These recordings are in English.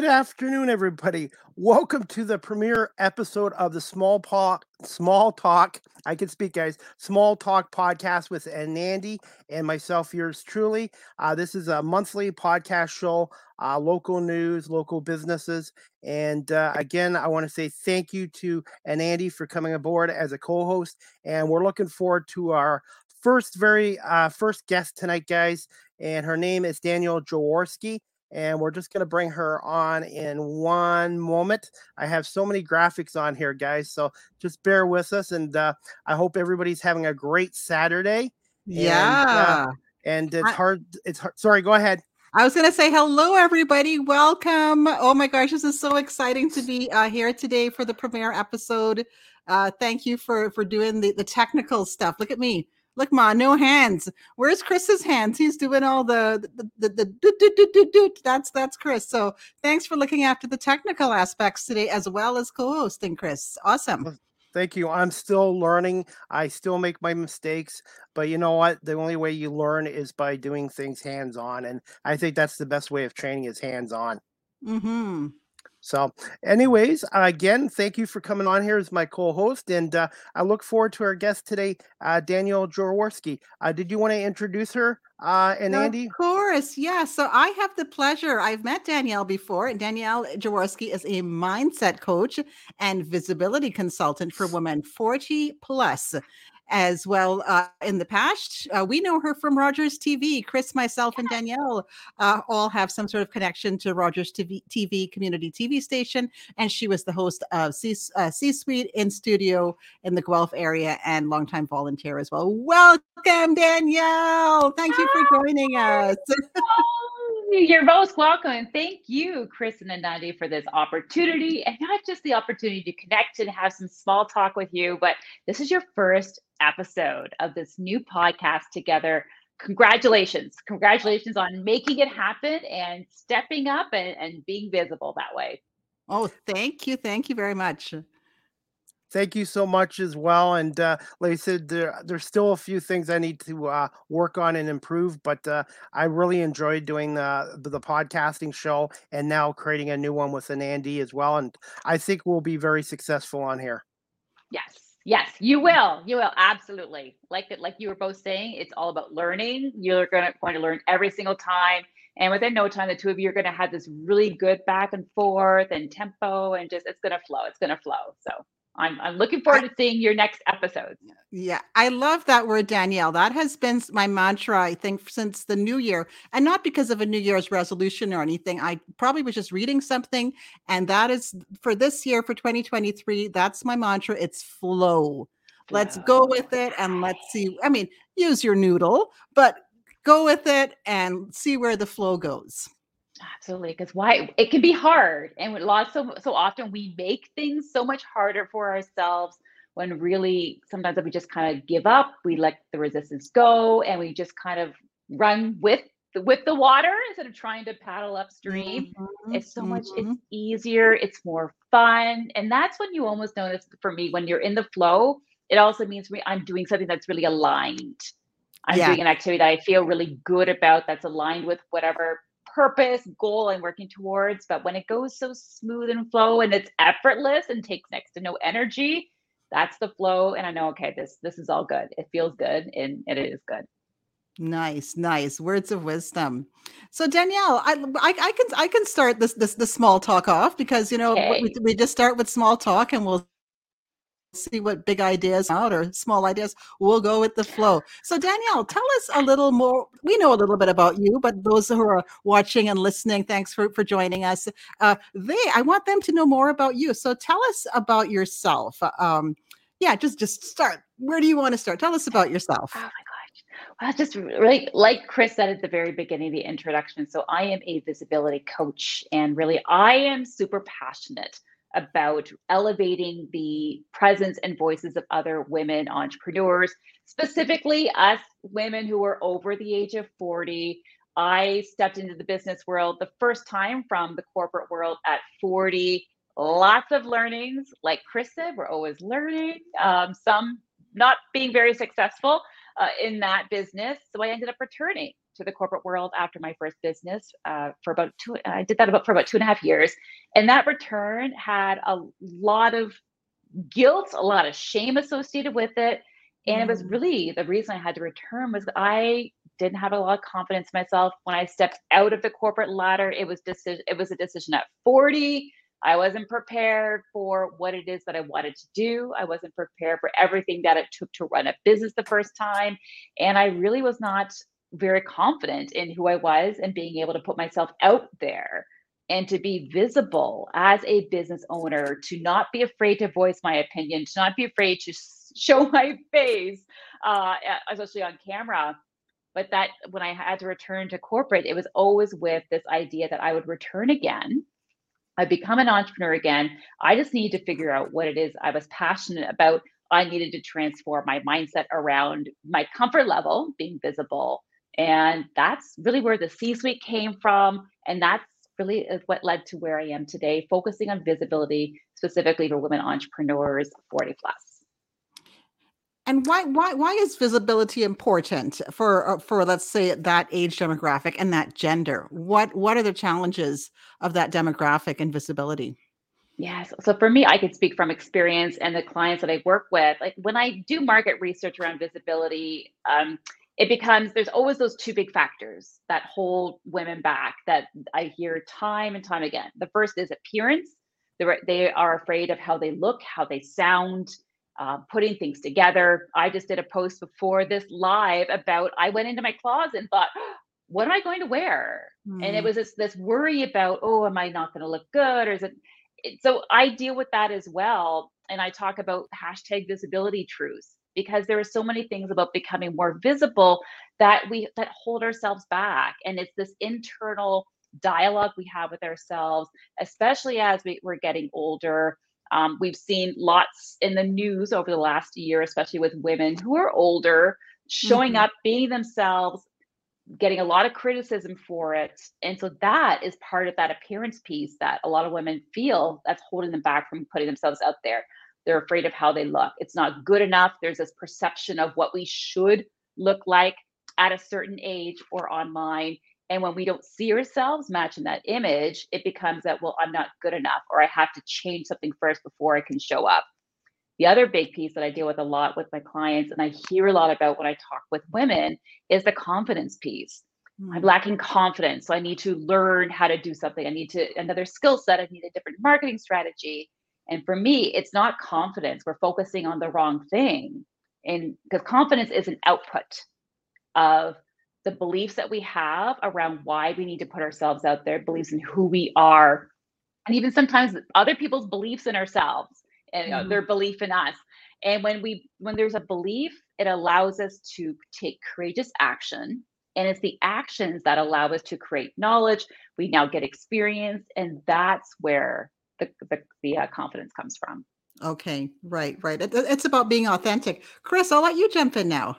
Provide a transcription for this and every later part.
Good afternoon, everybody. Welcome to the premiere episode of the Small Talk. Small Talk. I can speak, guys. Small Talk podcast with Andy and myself, yours truly. Uh, this is a monthly podcast show, uh, local news, local businesses, and uh, again, I want to say thank you to Andy for coming aboard as a co-host, and we're looking forward to our first very uh, first guest tonight, guys. And her name is Danielle Jaworski and we're just going to bring her on in one moment. I have so many graphics on here, guys, so just bear with us, and uh, I hope everybody's having a great Saturday. Yeah, and, uh, and it's I, hard. It's hard. Sorry, go ahead. I was going to say hello, everybody. Welcome. Oh my gosh, this is so exciting to be uh, here today for the premiere episode. Uh, thank you for for doing the the technical stuff. Look at me Look, ma, no hands. Where's Chris's hands? He's doing all the the the, the do, do, do, do, do. that's that's Chris. So thanks for looking after the technical aspects today as well as co-hosting, Chris. Awesome. Thank you. I'm still learning. I still make my mistakes, but you know what? The only way you learn is by doing things hands on, and I think that's the best way of training is hands on. Hmm. So, anyways, again, thank you for coming on here as my co-host, and uh, I look forward to our guest today, uh, Danielle Jaworski. Uh, did you want to introduce her uh, and of Andy? Of course, yeah. So I have the pleasure. I've met Danielle before, and Danielle Jaworski is a mindset coach and visibility consultant for women 40 plus as well uh, in the past. Uh, we know her from Rogers TV. Chris, myself, and Danielle uh, all have some sort of connection to Rogers TV, TV, community TV station, and she was the host of C, uh, C Suite in studio in the Guelph area and longtime volunteer as well. Welcome, Danielle. Thank you for joining us. You're most welcome. And thank you, Chris and Anandi, for this opportunity and not just the opportunity to connect and have some small talk with you, but this is your first episode of this new podcast together. Congratulations. Congratulations on making it happen and stepping up and, and being visible that way. Oh, thank you. Thank you very much. Thank you so much as well. And uh, like I said, there, there's still a few things I need to uh, work on and improve, but uh, I really enjoyed doing the, the podcasting show and now creating a new one with an Andy as well. And I think we'll be very successful on here. Yes. Yes, you will. You will absolutely. Like like you were both saying, it's all about learning. You're gonna going to learn every single time, and within no time, the two of you are going to have this really good back and forth and tempo, and just it's going to flow. It's going to flow. So I'm I'm looking forward I, to seeing your next episode. Yeah, I love that word, Danielle. That has been my mantra, I think, since the new year, and not because of a New Year's resolution or anything. I probably was just reading something, and that is for this year, for 2023. That's my mantra. It's flow. Let's go with it, and let's see. I mean, use your noodle, but go with it and see where the flow goes. Absolutely, because why it can be hard, and lots so so often we make things so much harder for ourselves when really sometimes we just kind of give up, we let the resistance go, and we just kind of run with with the water instead of trying to paddle upstream. Mm-hmm, it's so much mm-hmm. it's easier, it's more fun, and that's when you almost notice for me when you're in the flow. It also means me I'm doing something that's really aligned. I'm yeah. doing an activity that I feel really good about that's aligned with whatever purpose, goal I'm working towards. But when it goes so smooth and flow and it's effortless and takes next to no energy, that's the flow. And I know, okay, this this is all good. It feels good and it is good. Nice, nice words of wisdom. So Danielle, I, I, I can I can start this this the small talk off because you know okay. we, we just start with small talk and we'll see what big ideas out or small ideas. We'll go with the flow. So, Danielle, tell us a little more. We know a little bit about you, but those who are watching and listening, thanks for, for joining us. Uh, they, I want them to know more about you. So, tell us about yourself. Um, yeah, just just start. Where do you want to start? Tell us about yourself. Oh my gosh. Well, just really like Chris said at the very beginning of the introduction. So I am a visibility coach, and really I am super passionate about elevating the presence and voices of other women entrepreneurs, specifically us women who are over the age of 40. I stepped into the business world the first time from the corporate world at 40. Lots of learnings. Like Chris said, we're always learning, um, some not being very successful. uh, in that business. So I ended up returning to the corporate world after my first business uh, for about two. I did that about for about two and a half years, and that return had a lot of guilt, a lot of shame associated with it. And mm. it was mm. really the reason I had to return was I didn't have a lot of confidence in myself when I stepped out of the corporate ladder. It was decision. It was a decision at 40. I wasn't prepared for what it is that I wanted to do. I wasn't prepared for everything that it took to run a business the first time. And I really was not very confident in who I was and being able to put myself out there and to be visible as a business owner, to not be afraid to voice my opinion, to not be afraid to show my face, uh, especially on camera. But that when I had to return to corporate, it was always with this idea that I would return again. I'd become an entrepreneur again. I just needed to figure out what it is I was passionate about. I needed to transform my mindset around my comfort level, being visible, and that's really where the C suite came from. And that's really what led to where I am today, focusing on visibility specifically for women entrepreneurs 40 plus. And why why why is visibility important for uh, for let's say that age demographic and that gender? What what are the challenges of that demographic and visibility? Yes. So for me, I could speak from experience and the clients that I work with. Like when I do market research around visibility, um, it becomes there's always those two big factors that hold women back that I hear time and time again. The first is appearance. They're, they are afraid of how they look, how they sound, uh, putting things together. I just did a post before this live about I went into my closet and thought, what am I going to wear? Mm. And it hmm. was this this worry about, oh, am I not going to look good, or is it? So I deal with that as well, and I talk about hashtag visibility truths because there are so many things about becoming more visible that we that hold ourselves back. And it's this internal dialogue we have with ourselves especially as we, we're getting older. Um, we've seen lots in the news over the last year especially with women who are older showing mm-hmm. up being themselves getting a lot of criticism for it. And so that is part of that appearance piece that a lot of women feel that's holding them back from putting themselves out there they're afraid of how they look. It's not good enough. There's this perception of what we should look like at a certain age or online. And when we don't see ourselves matching that image, it becomes that, well, I'm not good enough, or I have to change something first before I can show up. The other big piece that I deal with a lot with my clients, and I hear a lot about when I talk with women, is the confidence piece. I'm hmm. lacking confidence. So I need to learn how to do something. I need to another skill set. I need a different marketing strategy. And for me, it's not confidence. We're focusing on the wrong thing. And because confidence is an output of the beliefs that we have around why we need to put ourselves out there, beliefs in who we are, and even sometimes other people's beliefs in ourselves and mm-hmm. their belief in us. And when we when there's a belief, it allows us to take courageous action. And it's the actions that allow us to create knowledge. We now get experience, and that's where the the, the uh, confidence comes from. Okay, right, right. It, it's about being authentic. Chris, I'll let you jump in now.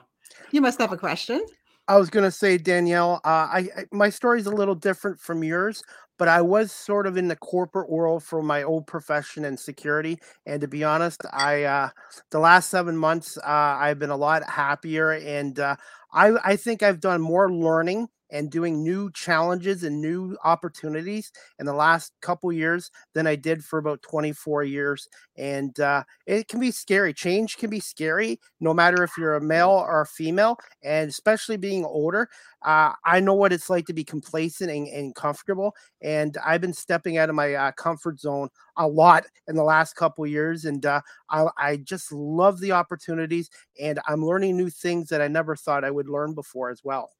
You must have a question. I was going to say, Danielle, uh, I, I my story is a little different from yours, but I was sort of in the corporate world for my old profession and security. And to be honest, I uh, the last seven months uh, I've been a lot happier, and uh, I I think I've done more learning and doing new challenges and new opportunities in the last couple years than I did for about 24 years. And uh, it can be scary. Change can be scary, no matter if you're a male or a female, and especially being older. Uh, I know what it's like to be complacent and, and comfortable, and I've been stepping out of my uh, comfort zone a lot in the last couple years, and uh, I, I just love the opportunities, and I'm learning new things that I never thought I would learn before as well.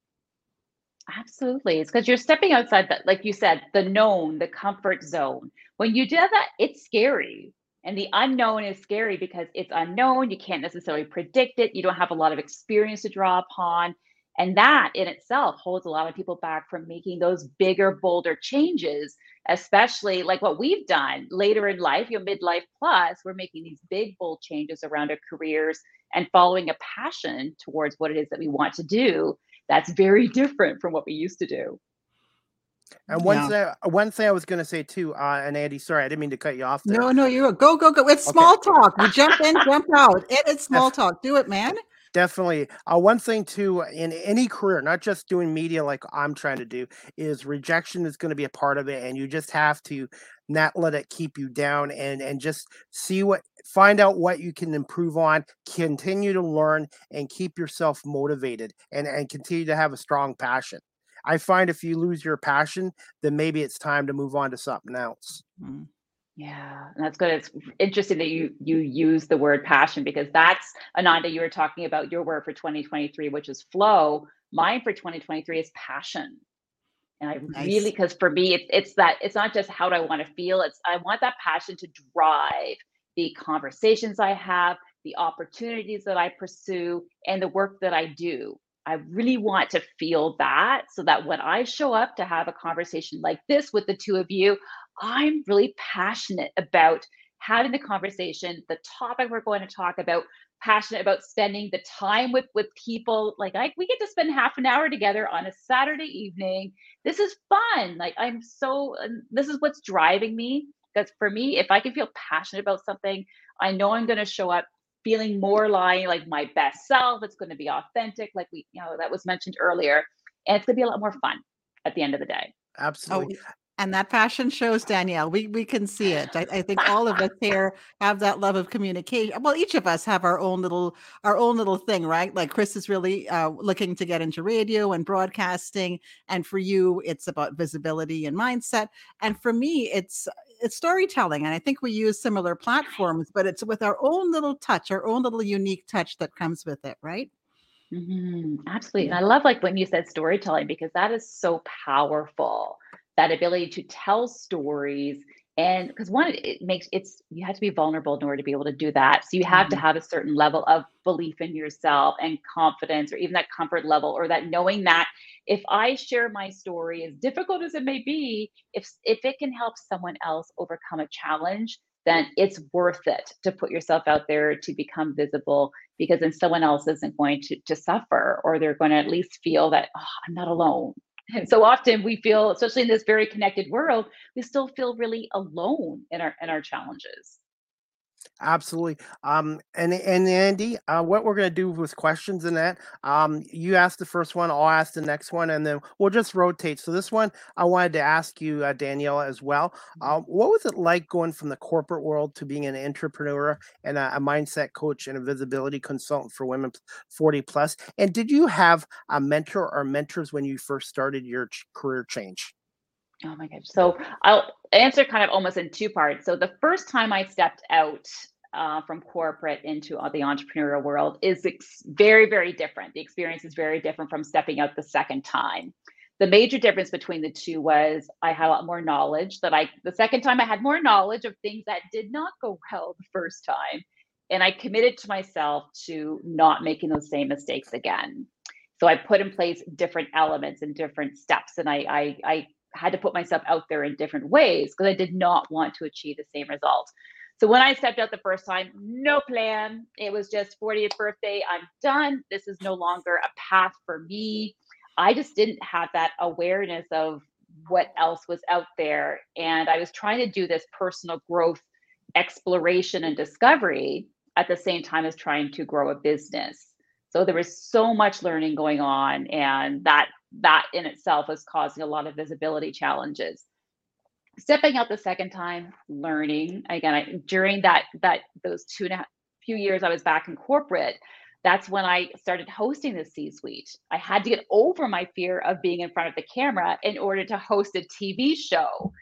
Absolutely. It's because you're stepping outside that, like you said, the known, the comfort zone. When you do that, it's scary. And the unknown is scary because it's unknown. You can't necessarily predict it. You don't have a lot of experience to draw upon. And that in itself holds a lot of people back from making those bigger, bolder changes, especially like what we've done later in life, your midlife plus. We're making these big, bold changes around our careers and following a passion towards what it is that we want to do that's very different from what we used to do. And one yeah. thing, one thing I was going to say too, uh, and Andy, sorry, I didn't mean to cut you off. There. No, no, you go, go, go. It's small talk. We jump in, jump out. It, it's small talk. Do it, man. Definitely. Uh, one thing too in any career, not just doing media like I'm trying to do, is rejection is going to be a part of it, and you just have to not let it keep you down and and just see what find out what you can improve on continue to learn and keep yourself motivated and and continue to have a strong passion i find if you lose your passion then maybe it's time to move on to something else mm. Yeah, and that's good. It's interesting that you you use the word passion because that's Ananda. You were talking about your word for 2023, which is flow. Mine for 2023 is passion. And I nice. really, because for me, it's it's that it's not just how do I want to feel. It's I want that passion to drive the conversations I have, the opportunities that I pursue, and the work that I do. I really want to feel that so that when I show up to have a conversation like this with the two of you, I'm really passionate about having the conversation, the topic we're going to talk about, passionate about spending the time with with people like I we get to spend half an hour together on a Saturday evening. This is fun. Like I'm so this is what's driving me because for me if I can feel passionate about something, I know I'm going to show up feeling more like like my best self. It's going to be authentic like we you know that was mentioned earlier and it's going to be a lot more fun at the end of the day. Absolutely. Oh, and that passion shows, Danielle. We we can see it. I, I, think all of us here have that love of communication. Well, each of us have our own little our own little thing, right? Like Chris is really uh, looking to get into radio and broadcasting, and for you, it's about visibility and mindset. And for me, it's it's storytelling. And I think we use similar platforms, but it's with our own little touch, our own little unique touch that comes with it, right? Mm-hmm. Absolutely. And I love like when you said storytelling because that is so powerful that ability to tell stories and because one it makes it's you have to be vulnerable in order to be able to do that so you have mm-hmm. to have a certain level of belief in yourself and confidence or even that comfort level or that knowing that if i share my story as difficult as it may be if if it can help someone else overcome a challenge then it's worth it to put yourself out there to become visible because then someone else isn't going to, to suffer or they're going to at least feel that oh, i'm not alone and so often we feel especially in this very connected world we still feel really alone in our in our challenges Absolutely. Um, and and Andy, uh, what we're going to do with questions and that, um, you ask the first one, I'll ask the next one, and then we'll just rotate. So this one, I wanted to ask you, uh, Danielle, as well. Um, what was it like going from the corporate world to being an entrepreneur and a, a mindset coach and a visibility consultant for women 40 plus? And did you have a mentor or mentors when you first started your ch- career change? Oh my gosh. So I'll answer kind of almost in two parts. So the first time I stepped out uh, from corporate into the entrepreneurial world is ex- very, very different. The experience is very different from stepping out the second time. The major difference between the two was I had a lot more knowledge that I, the second time I had more knowledge of things that did not go well the first time. And I committed to myself to not making those same mistakes again. So I put in place different elements and different steps. And I, I, I had to put myself out there in different ways because I did not want to achieve the same result. So when I stepped out the first time, no plan. It was just 40th birthday. I'm done. This is no longer a path for me. I just didn't have that awareness of what else was out there. And I was trying to do this personal growth exploration and discovery at the same time as trying to grow a business. So there was so much learning going on, and that that in itself was causing a lot of visibility challenges. Stepping out the second time, learning again I, during that that those two and a half few years I was back in corporate. That's when I started hosting the C suite. I had to get over my fear of being in front of the camera in order to host a TV show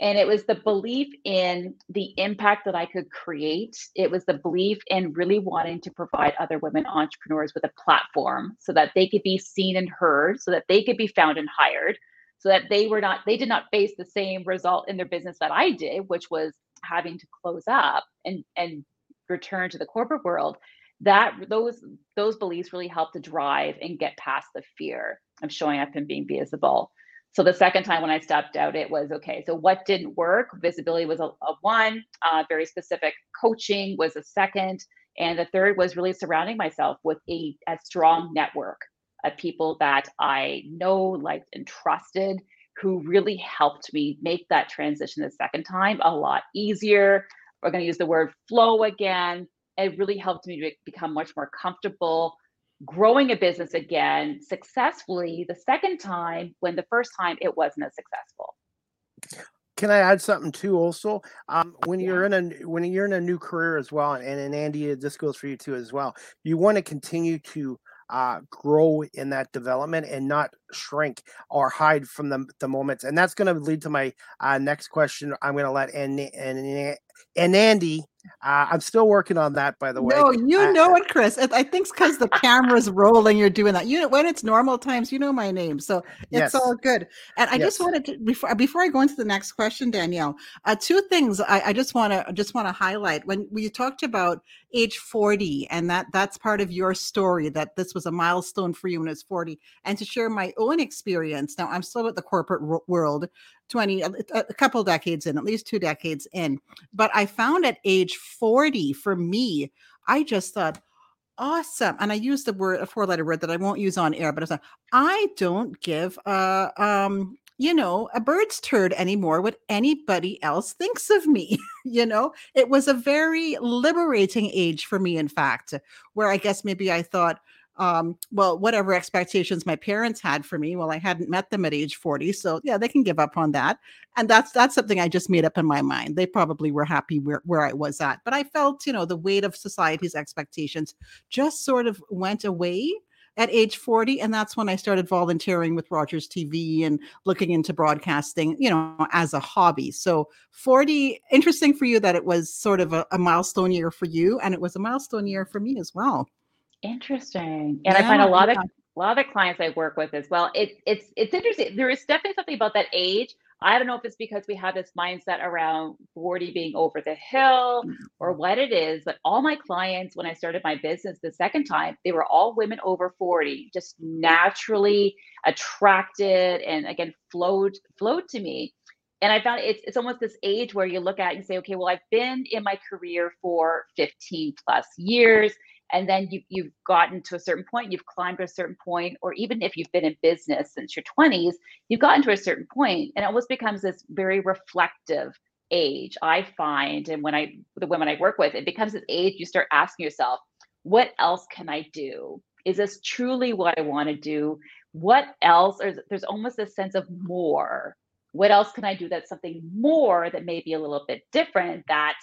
and it was the belief in the impact that I could create. It was the belief in really wanting to provide other women entrepreneurs with a platform so that they could be seen and heard, so that they could be found and hired, so that they were not, they did not face the same result in their business that I did, which was having to close up and and return to the corporate world. That those those beliefs really helped to drive and get past the fear of showing up and being visible. So the second time when I stepped out, it was okay. So what didn't work? Visibility was a, a one. Uh, very specific coaching was a second, and the third was really surrounding myself with a, a strong network of people that I know, liked, and trusted, who really helped me make that transition the second time a lot easier. We're going to use the word flow again. It really helped me to become much more comfortable growing a business again successfully the second time when the first time it wasn't as successful. Can I add something too? Also, um, when yeah. you're in a when you're in a new career as well, and, and Andy, this goes for you too as well. You want to continue to uh, grow in that development and not shrink or hide from the, the moments. And that's going to lead to my uh, next question. I'm going to let and and and Andy uh, I'm still working on that, by the way. No, you I, know it, Chris. I think it's because the camera's rolling. You're doing that. You know, when it's normal times, you know my name, so it's yes. all good. And I yes. just wanted to before before I go into the next question, Danielle. Uh, two things I, I just want to just want to highlight when we talked about age 40, and that that's part of your story that this was a milestone for you when it's 40, and to share my own experience. Now I'm still at the corporate world, 20 a, a couple decades in at least two decades in but i found at age 40 for me i just thought awesome and i used the word a four letter word that i won't use on air but i thought i don't give a um you know a bird's turd anymore what anybody else thinks of me you know? It was a very liberating age for me in fact where i guess maybe i thought um, well, whatever expectations my parents had for me, well, I hadn't met them at age 40. So yeah, they can give up on that. And that's that's something I just made up in my mind. They probably were happy where, where I was at. But I felt, you know, the weight of society's expectations just sort of went away at age 40 and that's when i started volunteering with rogers tv and looking into broadcasting you know as a hobby so 40 interesting for you that it was sort of a, a milestone year for you and it was a milestone year for me as well Interesting. And yeah, I find a lot yeah. of a lot of the clients I work with as well. It's it's it's interesting. There is definitely something about that age. I don't know if it's because we have this mindset around 40 being over the hill or mm-hmm. what it is, but all my clients, when I started my business the second time, they were all women over 40, just naturally attracted and again flowed flowed to me. And I found it's it's almost this age where you look at and say, okay, well, I've been in my career for 15 plus years and then you, you've gotten to a certain point you've climbed to a certain point or even if you've been in business since your 20s you've gotten to a certain point and it almost becomes this very reflective age i find and when i the women i work with it becomes this age you start asking yourself what else can i do? Is this truly what i want to do? What else or there's almost a sense of more. What else can i do that's something more that may be a little bit different that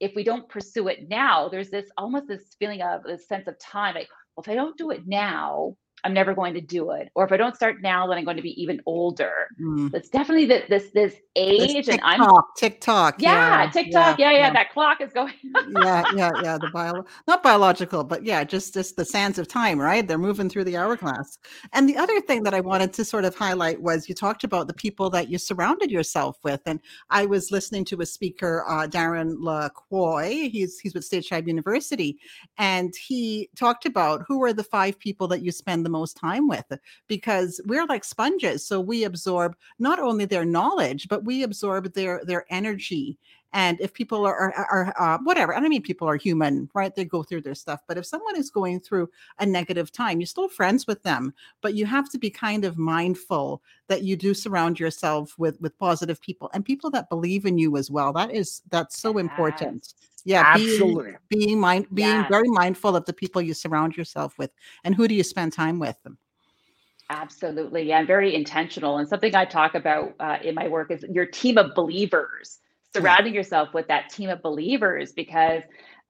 if we don't pursue it now, there's this almost this feeling of this sense of time, like, well, if I don't do it now, I'm never going to do it. Or if I don't start now, then I'm going to be even older. Mm. It's definitely the, this this age, and I'm TikTok. Yeah, yeah TikTok. Yeah, yeah, yeah, That clock is going. yeah, yeah, yeah. The bio, not biological, but yeah, just just the sands of time, right? They're moving through the hourglass. And the other thing that I wanted to sort of highlight was you talked about the people that you surrounded yourself with, and I was listening to a speaker, uh, Darren Lacroix. He's he's with Stage Time University, and he talked about who are the five people that you spend the most time with because we're like sponges so we absorb not only their knowledge but we absorb their their energy and if people are, are, are uh, whatever, I mean people are human, right? They go through their stuff. But if someone is going through a negative time, you're still friends with them, but you have to be kind of mindful that you do surround yourself with with positive people and people that believe in you as well. That is that's so yes. important. Yeah, absolutely. Being, being mind, being yes. very mindful of the people you surround yourself with, and who do you spend time with. Absolutely. Yeah, I'm very intentional. And something I talk about uh, in my work is your team of believers surrounding yeah. yourself with that team of believers because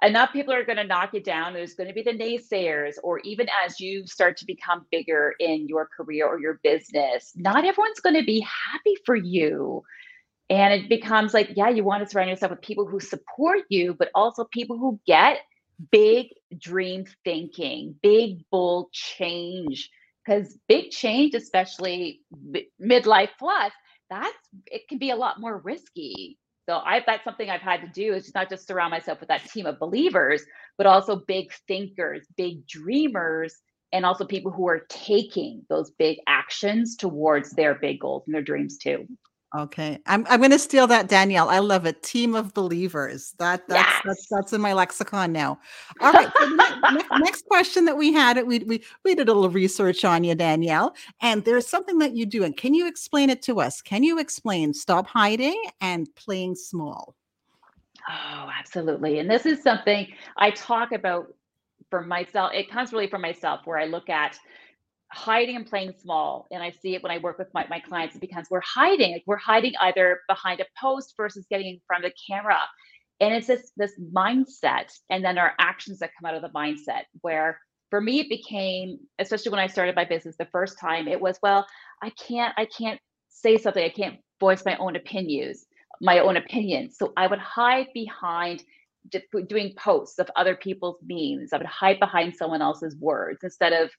enough people are going to knock you down. There's going to be the naysayers, or even as you start to become bigger in your career or your business, not everyone's going to be happy for you. And it becomes like, yeah, you want to surround yourself with people who support you, but also people who get big dream thinking, big, bold change. Because big change, especially midlife plus, that's it can be a lot more risky so I that's something I've had to do is not just surround myself with that team of believers, but also big thinkers, big dreamers, and also people who are taking those big actions towards their big goals and their dreams too. Okay, I'm I'm going to steal that, Danielle. I love it. Team of believers. That that's yes. that's, that's in my lexicon now. All right. So next, next, question that we had, we we we did a little research on you, Danielle, and there's something that you do. And can you explain it to us? Can you explain stop hiding and playing small? Oh, absolutely. And this is something I talk about for myself, it comes really from myself where I look at hiding and playing small. And I see it when I work with my, my clients, it becomes we're hiding. Like we're hiding either behind a post versus getting in front of the camera. And it's this this mindset and then our actions that come out of the mindset where for me it became, especially when I started my business the first time, it was, well, I can't, I can't say something, I can't voice my own opinions, my own opinions. So I would hide behind doing posts of other people's memes. I would hide behind someone else's words instead of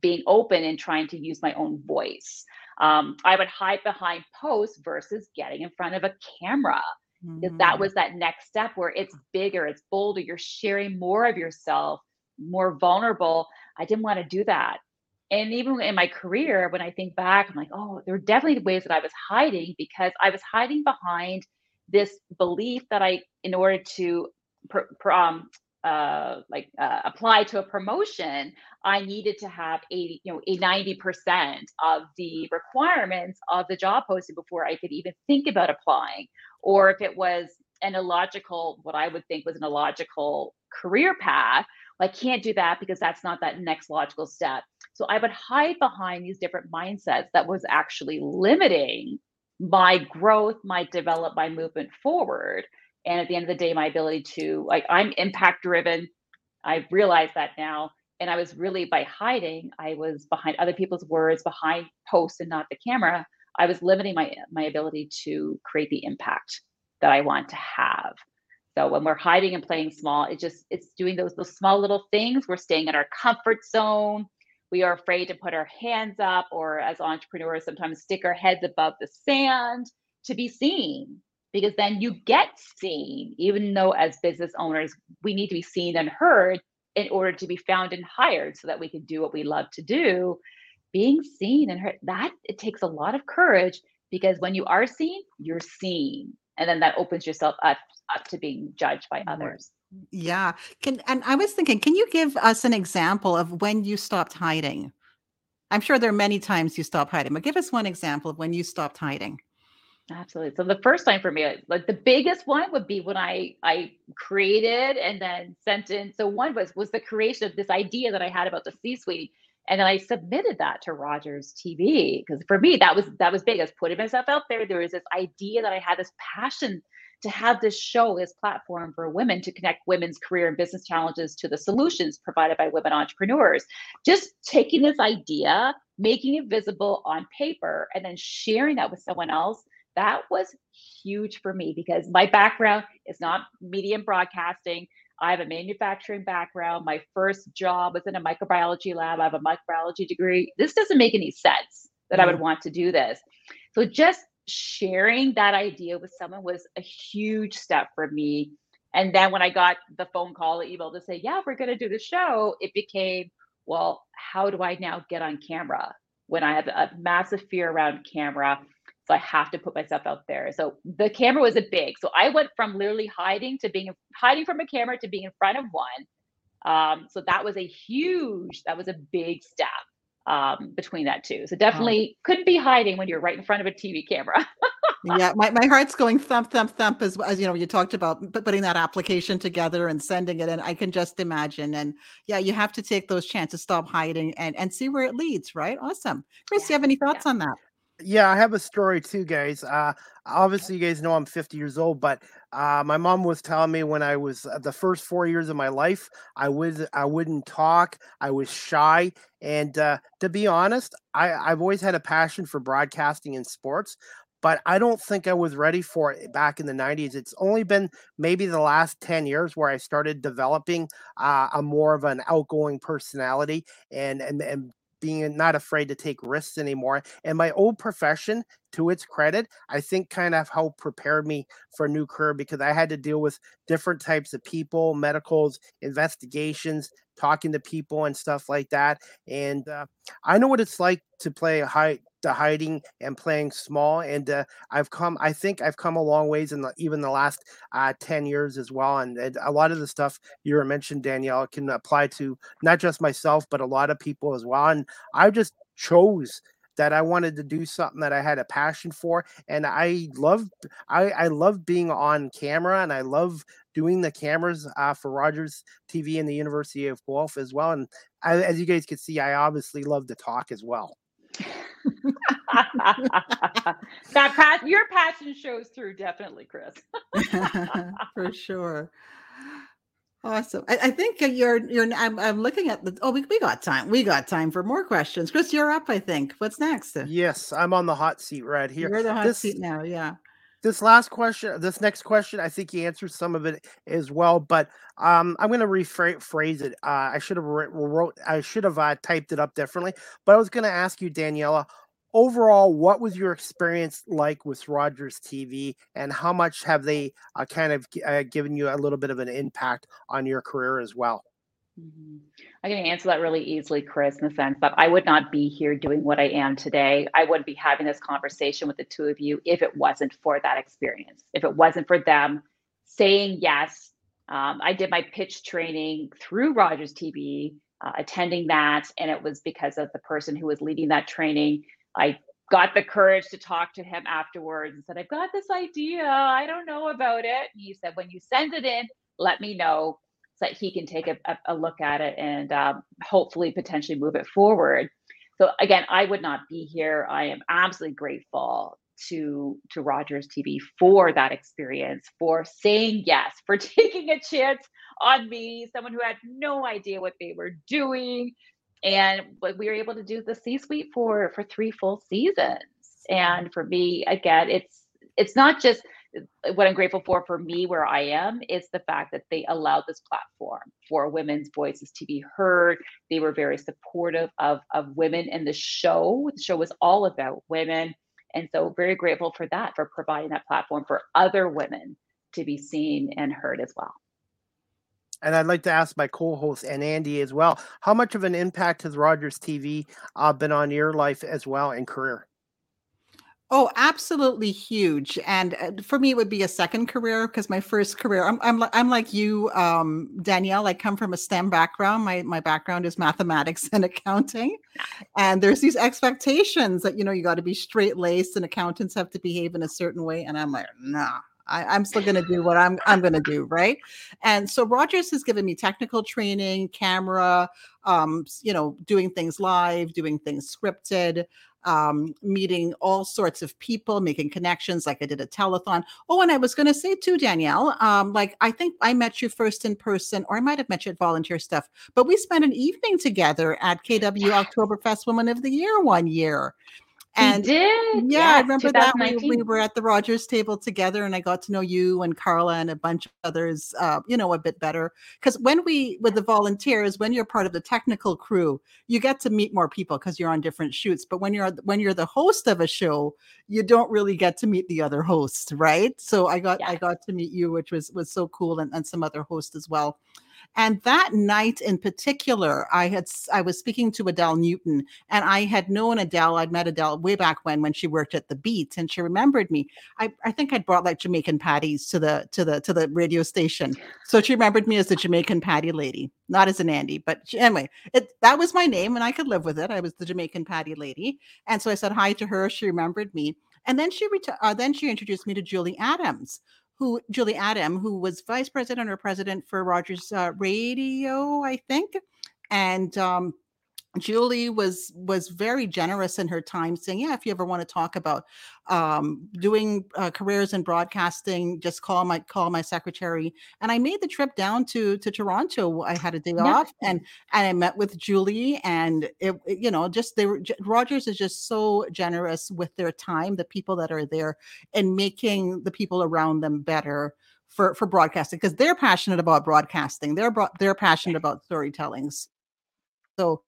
being open and trying to use my own voice. Um, I would hide behind posts versus getting in front of a camera. Mm-hmm. That was that next step where it's bigger, it's bolder, you're sharing more of yourself, more vulnerable. I didn't want to do that. And even in my career, when I think back, I'm like, oh, there were definitely ways that I was hiding because I was hiding behind this belief that I, in order to um, uh, like uh, apply to a promotion, I needed to have 80, you know, a 90% of the requirements of the job posting before I could even think about applying. Or if it was an illogical, what I would think was an illogical career path, I can't do that because that's not that next logical step. So I would hide behind these different mindsets that was actually limiting my growth, my develop, my movement forward and at the end of the day my ability to like i'm impact driven i realize that now and i was really by hiding i was behind other people's words behind posts and not the camera i was limiting my my ability to create the impact that i want to have. So when we're hiding and playing small it just it's doing those those small little things. We're staying in our comfort zone. We are afraid to put our hands up or as entrepreneurs sometimes stick our heads above the sand to be seen because then you get seen, even though as business owners, we need to be seen and heard in order to be found and hired so that we can do what we love to do. Being seen and heard, that it takes a lot of courage because when you are seen, you're seen. And then that opens yourself up, up to being judged by others. Yeah. Can and I was thinking, can you give us an example of when you stopped hiding? I'm sure there are many times you stopped hiding, but give us one example of when you stopped hiding. Absolutely. So the first time for me, uh, like the biggest one would be when I I created and then sent in. So one was was the creation of this idea that I had about the C-suite. And then I submitted that to Rogers TV because for me that was that was big. I was putting myself out there. There was this idea that I had this passion to have this show, this platform for women to connect women's career and business challenges to the solutions provided by women entrepreneurs. Just taking this idea, making it visible on paper, and then sharing that with someone else that was huge for me because my background is not media and broadcasting. I have a manufacturing background. My first job was in a microbiology lab. I have a microbiology degree. This doesn't make any sense that mm. I would mm. want to do this. So just sharing that idea with someone was a huge step for me. And then when I got the phone call, the email to say, yeah, we're going to do the show, it became, well, how do I now get on camera when I have a massive fear around camera? So I have to put myself out there. So the camera was a big. So I went from literally hiding to being hiding from a camera to being in front of one. Um, so that was a huge, that was a big step um, between that two. So definitely couldn't be hiding when you're right in front of a TV camera. yeah, my, my heart's going thump, thump, thump as, as you know, you talked about putting that application together and sending it. And I can just imagine. And yeah, you have to take those chances, stop hiding and, and see where it leads, right? Awesome. Chris, yeah. you have any thoughts yeah. on that? Yeah, I have a story too, guys. Uh, obviously, you guys know I'm 50 years old, but uh, my mom was telling me when I was uh, the first four years of my life, I was I wouldn't talk, I was shy, and uh, to be honest, I, I've always had a passion for broadcasting and sports, but I don't think I was ready for it back in the 90s. It's only been maybe the last 10 years where I started developing uh, a more of an outgoing personality and, and, and being not afraid to take risks anymore. And my old profession, to its credit, I think kind of helped prepare me for a new career because I had to deal with different types of people, medicals, investigations, talking to people and stuff like that. And uh, I know what it's like to play high the hiding and playing small. And uh, I've come, I think I've come a long ways in the, even the last uh, 10 years as well. And, and, a lot of the stuff you were mentioned, Danielle, can apply to not just myself, but a lot of people as well. And I just chose that I wanted to do something that I had a passion for. And I love, I, I love being on camera and I love doing the cameras uh, for Rogers TV and the University of Guelph as well. And I, as you guys can see, I obviously love to talk as well. that pass, your passion shows through, definitely, Chris. for sure. Awesome. I, I, think you're you're. I'm, I'm looking at the. Oh, we, we got time. We got time for more questions. Chris, you're up. I think. What's next? Yes, I'm on the hot seat right here. You're the hot this, seat now. Yeah. This last question, this next question, I think you answered some of it as well, but um, I'm going to rephrase it. Uh, I should have wrote. I should have uh, typed it up differently. But I was going to ask you, Daniela, overall, what was your experience like with Rogers TV, and how much have they uh, kind of uh, given you a little bit of an impact on your career as well? Mm-hmm. I can answer that really easily, Chris, in the sense that I would not be here doing what I am today. I wouldn't be having this conversation with the two of you if it wasn't for that experience, if it wasn't for them saying yes. Um, I did my pitch training through Rogers TV, uh, attending that, and it was because of the person who was leading that training I got the courage to talk to him afterwards and said, I've got this idea. I don't know about it. And he said, when you send it in, let me know so that he can take a, a look at it and um, hopefully potentially move it forward. So again, I would not be here. I am absolutely grateful to to Rogers TV for that experience, for saying yes, for taking a chance on me, someone who had no idea what they were doing, and we were able to do the C suite for for three full seasons. And for me, again, it's it's not just what I'm grateful for for me where I am is the fact that they allowed this platform for women's voices to be heard. They were very supportive of of women in the show. The show was all about women. And so very grateful for that, for providing that platform for other women to be seen and heard as well and I'd like to ask my co-host and Andy as well. How much of an impact has Rogers TV uh, been on your life as well and career? Oh, absolutely huge. And uh, for me, it would be a second career because my first career, I'm, I'm, I'm like you, um, Danielle. I come from a STEM background. My my background is mathematics and accounting, and there's these expectations that you know you got to be straight laced and accountants have to behave in a certain way. And I'm like, nah, I, am still going to do what I'm I'm going to do, right? And so Rogers has given me technical training, camera, um, you know, doing things live, doing things scripted, um, meeting all sorts of people, making connections, like I did a telethon. Oh, and I was going to say too, Danielle, um, like I think I met you first in person, or I might have met you at volunteer stuff, but we spent an evening together at KW Oktoberfest Woman of the Year one year. And did. Yeah, yes, I remember that we, we, were at the Rogers table together and I got to know you and Carla and a bunch of others, uh, you know, a bit better. Because when we, with the volunteers, when you're part of the technical crew, you get to meet more people because you're on different shoots. But when you're, when you're the host of a show, you don't really get to meet the other hosts, right? So I got, yeah. I got to meet you, which was, was so cool and, and some other hosts as well. And that night in particular, I had I was speaking to Adele Newton, and I had known Adele. I'd met Adele way back when when she worked at the Beat, and she remembered me. I, I think I'd brought like Jamaican patties to the to the to the radio station, so she remembered me as the Jamaican patty lady, not as an Andy, but she, anyway, it that was my name, and I could live with it. I was the Jamaican patty lady, and so I said hi to her. She remembered me. And then she uh, then she introduced me to Julie Adams, who Julie Adam, who was vice president or president for Rogers uh, Radio, I think, and um, Julie was was very generous in her time, saying, "Yeah, if you ever want to talk about um, doing uh, careers in broadcasting, just call my call my secretary." And I made the trip down to to Toronto. I had a day yeah. off, and and I met with Julie, and it, it, you know just they were Rogers is just so generous with their time, the people that are there, and making the people around them better for for broadcasting because they're passionate about broadcasting. They're bro- they're passionate about storytelling. So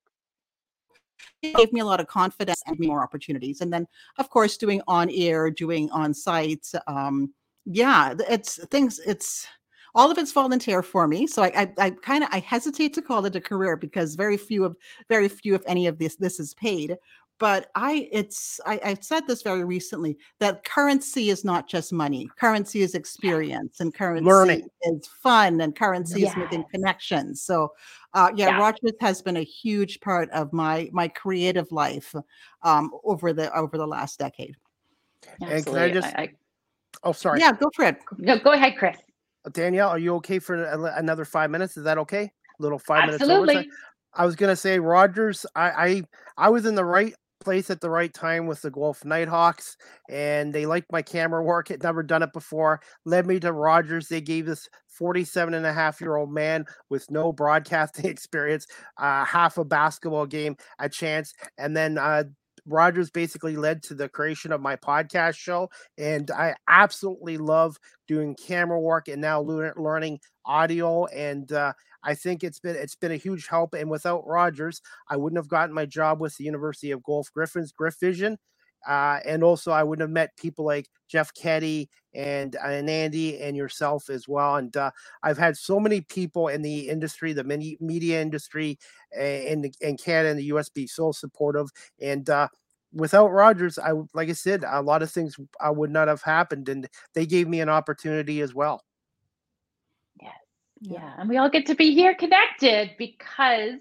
it gave me a lot of confidence and more opportunities. And then, of course, doing on air, doing on site. Um, yeah, it's things. It's all of it's volunteer for me. So I, I, I kind of I hesitate to call it a career because very few of very few, if any of this this is paid but i it's I, i've said this very recently that currency is not just money currency is experience and currency learning is fun and currency yes. is making connections so uh, yeah, yeah, Rogers has been a huge part of my my creative life um, over the over the last decade. And can I just? I, I, oh, sorry. Yeah, go for it. No, go ahead, Chris. Danielle, are you okay for another five minutes? Is that okay? Little five Absolutely. minutes. I was gonna say Rogers. I, I I was in the right place at the right time with the Guelph Nighthawks, and they liked my camera work. Had never done it before. Led me to Rogers. They gave this 47 and a half year old man with no broadcasting experience, uh, half a basketball game, a chance, and then uh, Rogers basically led to the creation of my podcast show. And I absolutely love doing camera work and now learning audio. And uh, I think it's been it's been a huge help. And without Rogers, I wouldn't have gotten my job with the University of Guelph Gryphons, Griff Vision. Uh, and also, I wouldn't have met people like Jeff Keddy and uh, and Andy and yourself as well. And uh, I've had so many people in the industry, the media industry, in the, in Canada and the U.S. be so supportive. And uh, without Rogers, I like I said, a lot of things I uh, would not have happened, and they gave me an opportunity as well. Yes, yeah. yeah, and we all get to be here connected because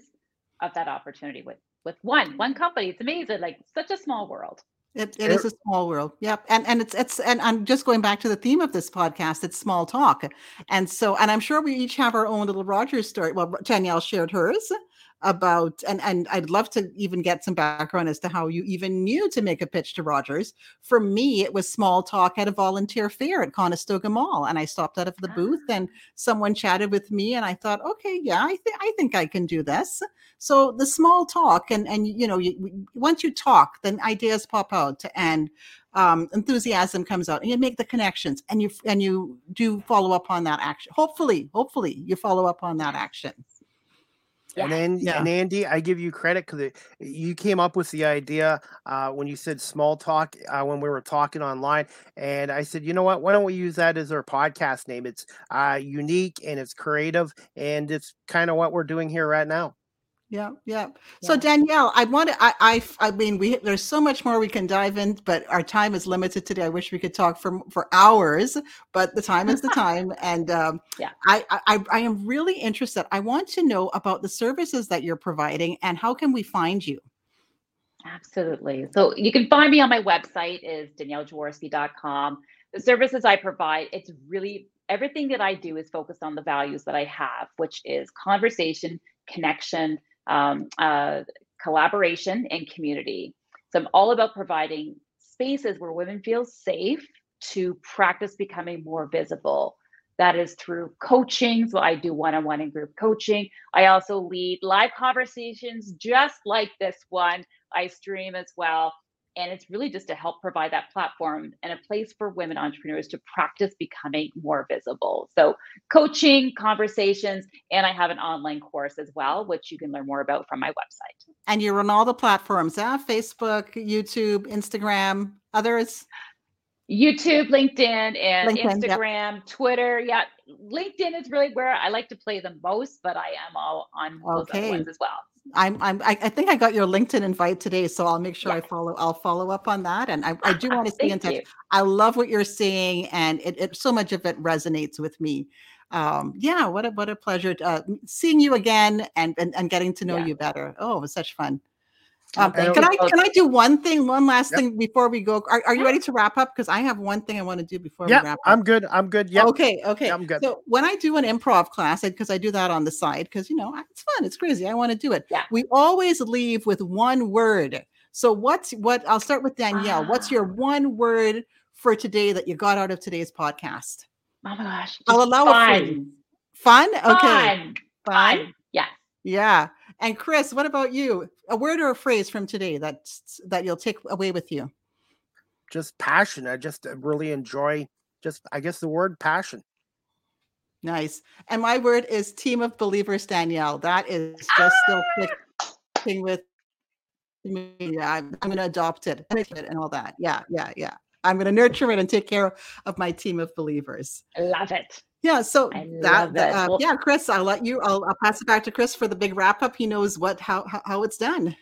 of that opportunity with with one one company. It's amazing, like such a small world. It, it is a small world. Yep. And and it's it's and I'm just going back to the theme of this podcast. It's small talk. And so and I'm sure we each have our own little Rogers story. Well, Danielle shared hers about and and I'd love to even get some background as to how you even knew to make a pitch to Rogers. For me, it was small talk at a volunteer fair at Conestoga Mall, and I stopped out of the booth and ah. someone chatted with me, and I thought, okay, yeah, I think I think I can do this. So the small talk, and and you know, you, once you talk, then ideas pop out, and um, enthusiasm comes out, and you make the connections, and you and you do follow up on that action. Hopefully, hopefully, you follow up on that action. Yeah. And then, yeah. and Andy, I give you credit because you came up with the idea uh, when you said small talk uh, when we were talking online, and I said, you know what? Why don't we use that as our podcast name? It's uh, unique and it's creative, and it's kind of what we're doing here right now. Yeah, yeah. So Danielle, I want to. I, I, I mean, we there's so much more we can dive in, but our time is limited today. I wish we could talk for for hours, but the time is the time. And um, yeah, I, I, I am really interested. I want to know about the services that you're providing and how can we find you. Absolutely. So you can find me on my website is daniellejaworski.com. The services I provide, it's really everything that I do is focused on the values that I have, which is conversation, connection um, uh, collaboration and community. So I'm all about providing spaces where women feel safe to practice becoming more visible. That is through coaching. So I do one on one and group coaching. I also lead live conversations just like this one. I stream as well. And it's really just to help provide that platform and a place for women entrepreneurs to practice becoming more visible. So, coaching, conversations, and I have an online course as well, which you can learn more about from my website. And you're on all the platforms uh, Facebook, YouTube, Instagram, others? YouTube, LinkedIn, and LinkedIn, Instagram, yep. Twitter. Yeah, LinkedIn is really where I like to play the most, but I am all on those okay. ones as well. I'm, I'm I think I got your LinkedIn invite today, so I'll make sure I follow. I'll follow up on that, and I, I do want to stay in touch. You. I love what you're saying, and it, it, so much of it resonates with me. Um, yeah, what a what a pleasure uh, seeing you again and, and and getting to know yeah. you better. Oh, it was such fun. Um, can I can I do one thing, one last yep. thing before we go? Are, are you ready to wrap up? Because I have one thing I want to do before yep, we wrap up. I'm good. I'm good. Yeah. Okay. Okay. I'm good. So when I do an improv class, because I do that on the side, because you know it's fun, it's crazy. I want to do it. Yeah. We always leave with one word. So what's what? I'll start with Danielle. What's your ah. one word for today that you got out of today's podcast? Oh my gosh! I'll allow fun. Fun. Okay. Fun. Fun. Yeah. Yeah. And Chris, what about you? A word or a phrase from today that that you'll take away with you? Just passion. I just uh, really enjoy just I guess the word passion. Nice. And my word is team of believers, Danielle. That is just still clicking with me. Yeah, I'm, I'm going to adopt it and all that. Yeah, yeah, yeah. I'm going to nurture it and take care of my team of believers. I love it. Yeah, so that, uh, well, yeah, Chris, I'll let you. I'll, I'll, pass it back to Chris for the big wrap up. He knows what how how, how it's done.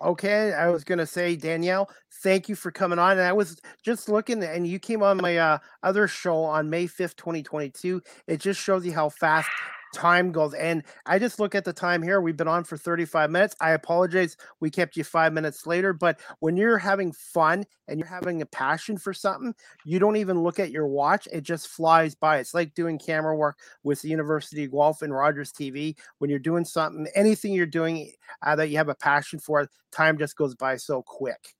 Okay, I was gonna say Danielle, thank you for coming on. And I was just looking, and you came on my uh, other show on May fifth, twenty twenty two. It just shows you how fast time goes. And I just look at the time here. We've been on for 35 minutes. I apologize. We kept you five minutes later. But when you're having fun and you're having a passion for something, you don't even look at your watch. It just flies by. It's like doing camera work with the University of Guelph and Rogers TV. When you're doing something, anything you're doing uh, that you have a passion for, time just goes by so quick.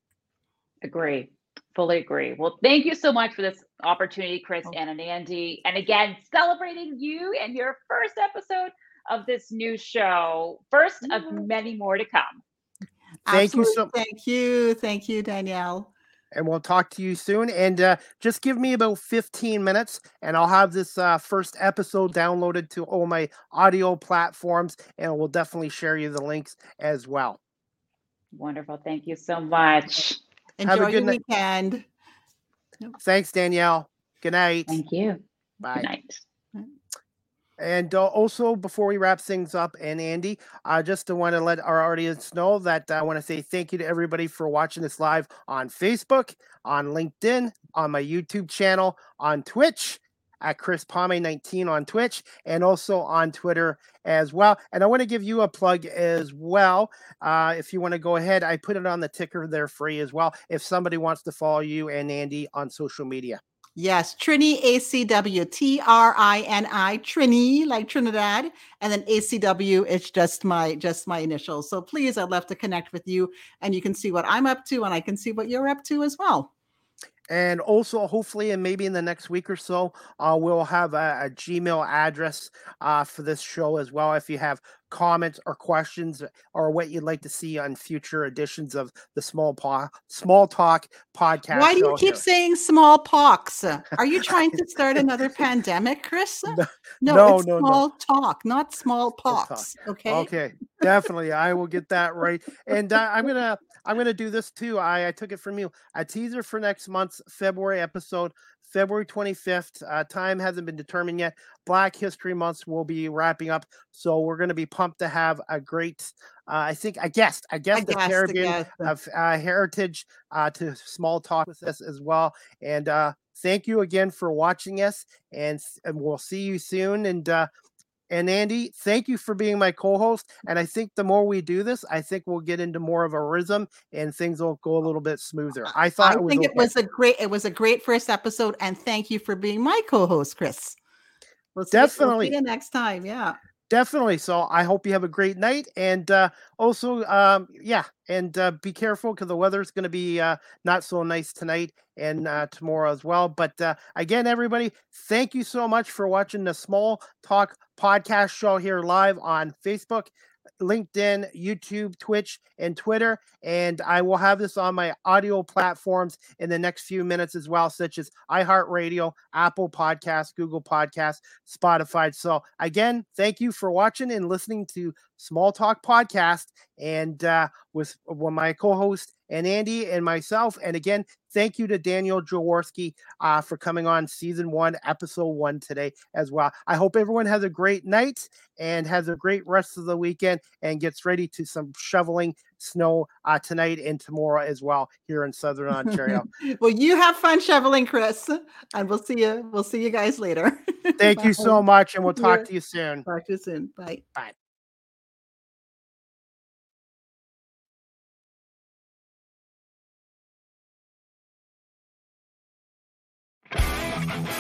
Agree. Fully agree. Well, thank you so much for this opportunity, Chris, oh. and Andy. And again, celebrating you and your first episode of this new show. First of many more to come. Thank Absolutely. you so Thank you. Thank you, Danielle. And we'll talk to you soon. And uh, just give me about 15 minutes, and I'll have this uh, first episode downloaded to all my audio platforms, and we'll definitely share you the links as well. Wonderful. Thank you so much. Enjoy Have a good your night. weekend. Thanks, Danielle. Good night. Thank you. Bye. Good night. And uh, also, before we wrap things up, and Andy, I just want to let our audience know that I want to say thank you to everybody for watching this live on Facebook, on LinkedIn, on my YouTube channel, on Twitch, at Chris Palme 19 on Twitch and also on Twitter as well. And I want to give you a plug as well. Uh, if you want to go ahead, I put it on the ticker there free as well. If somebody wants to follow you and Andy on social media. Yes, Trini ACW, T R I N I, Trini, like Trinidad, and then ACW is just my just my initials. So please, I'd love to connect with you, and you can see what I'm up to, and I can see what you're up to as well. And also, hopefully, and maybe in the next week or so, uh, we'll have a, a Gmail address uh, for this show as well. If you have comments or questions or what you'd like to see on future editions of the Small po- Small Talk podcast. Why do you keep here. saying smallpox? Are you trying to start another pandemic, Chris? No, no, no, small no. talk, not smallpox. Okay. Okay. Definitely, I will get that right. And uh, I'm gonna I'm gonna do this too. I, I took it from you. A teaser for next month's February episode. February 25th. Uh, time hasn't been determined yet. Black History Month will be wrapping up, so we're going to be pumped to have a great. Uh, I think I guessed I guess the Caribbean of uh, heritage uh, to small talk with us as well. And uh, thank you again for watching us, and, and we'll see you soon. And uh, and Andy, thank you for being my co-host. And I think the more we do this, I think we'll get into more of a rhythm and things will go a little bit smoother. I thought I it think okay. it was a great it was a great first episode. And thank you for being my co-host, Chris. We'll Definitely. See you next time. Yeah. Definitely. So I hope you have a great night. And uh, also, um, yeah, and uh, be careful because the weather's going to be uh, not so nice tonight and uh, tomorrow as well. But uh, again, everybody, thank you so much for watching the Small Talk podcast show here live on Facebook. LinkedIn, YouTube, Twitch, and Twitter. And I will have this on my audio platforms in the next few minutes as well, such as iHeartRadio, Apple Podcasts, Google Podcasts, Spotify. So, again, thank you for watching and listening to Small Talk Podcast and uh, with, with my co host and Andy and myself. And again, thank you to Danielle Jaworski uh, for coming on season one, episode one today as well. I hope everyone has a great night and has a great rest of the weekend and gets ready to some shoveling snow uh, tonight and tomorrow as well here in Southern Ontario. well, you have fun shoveling, Chris, and we'll see you. We'll see you guys later. Thank you so much, and we'll talk to you soon. Talk to you soon. Bye. Bye. Thank you.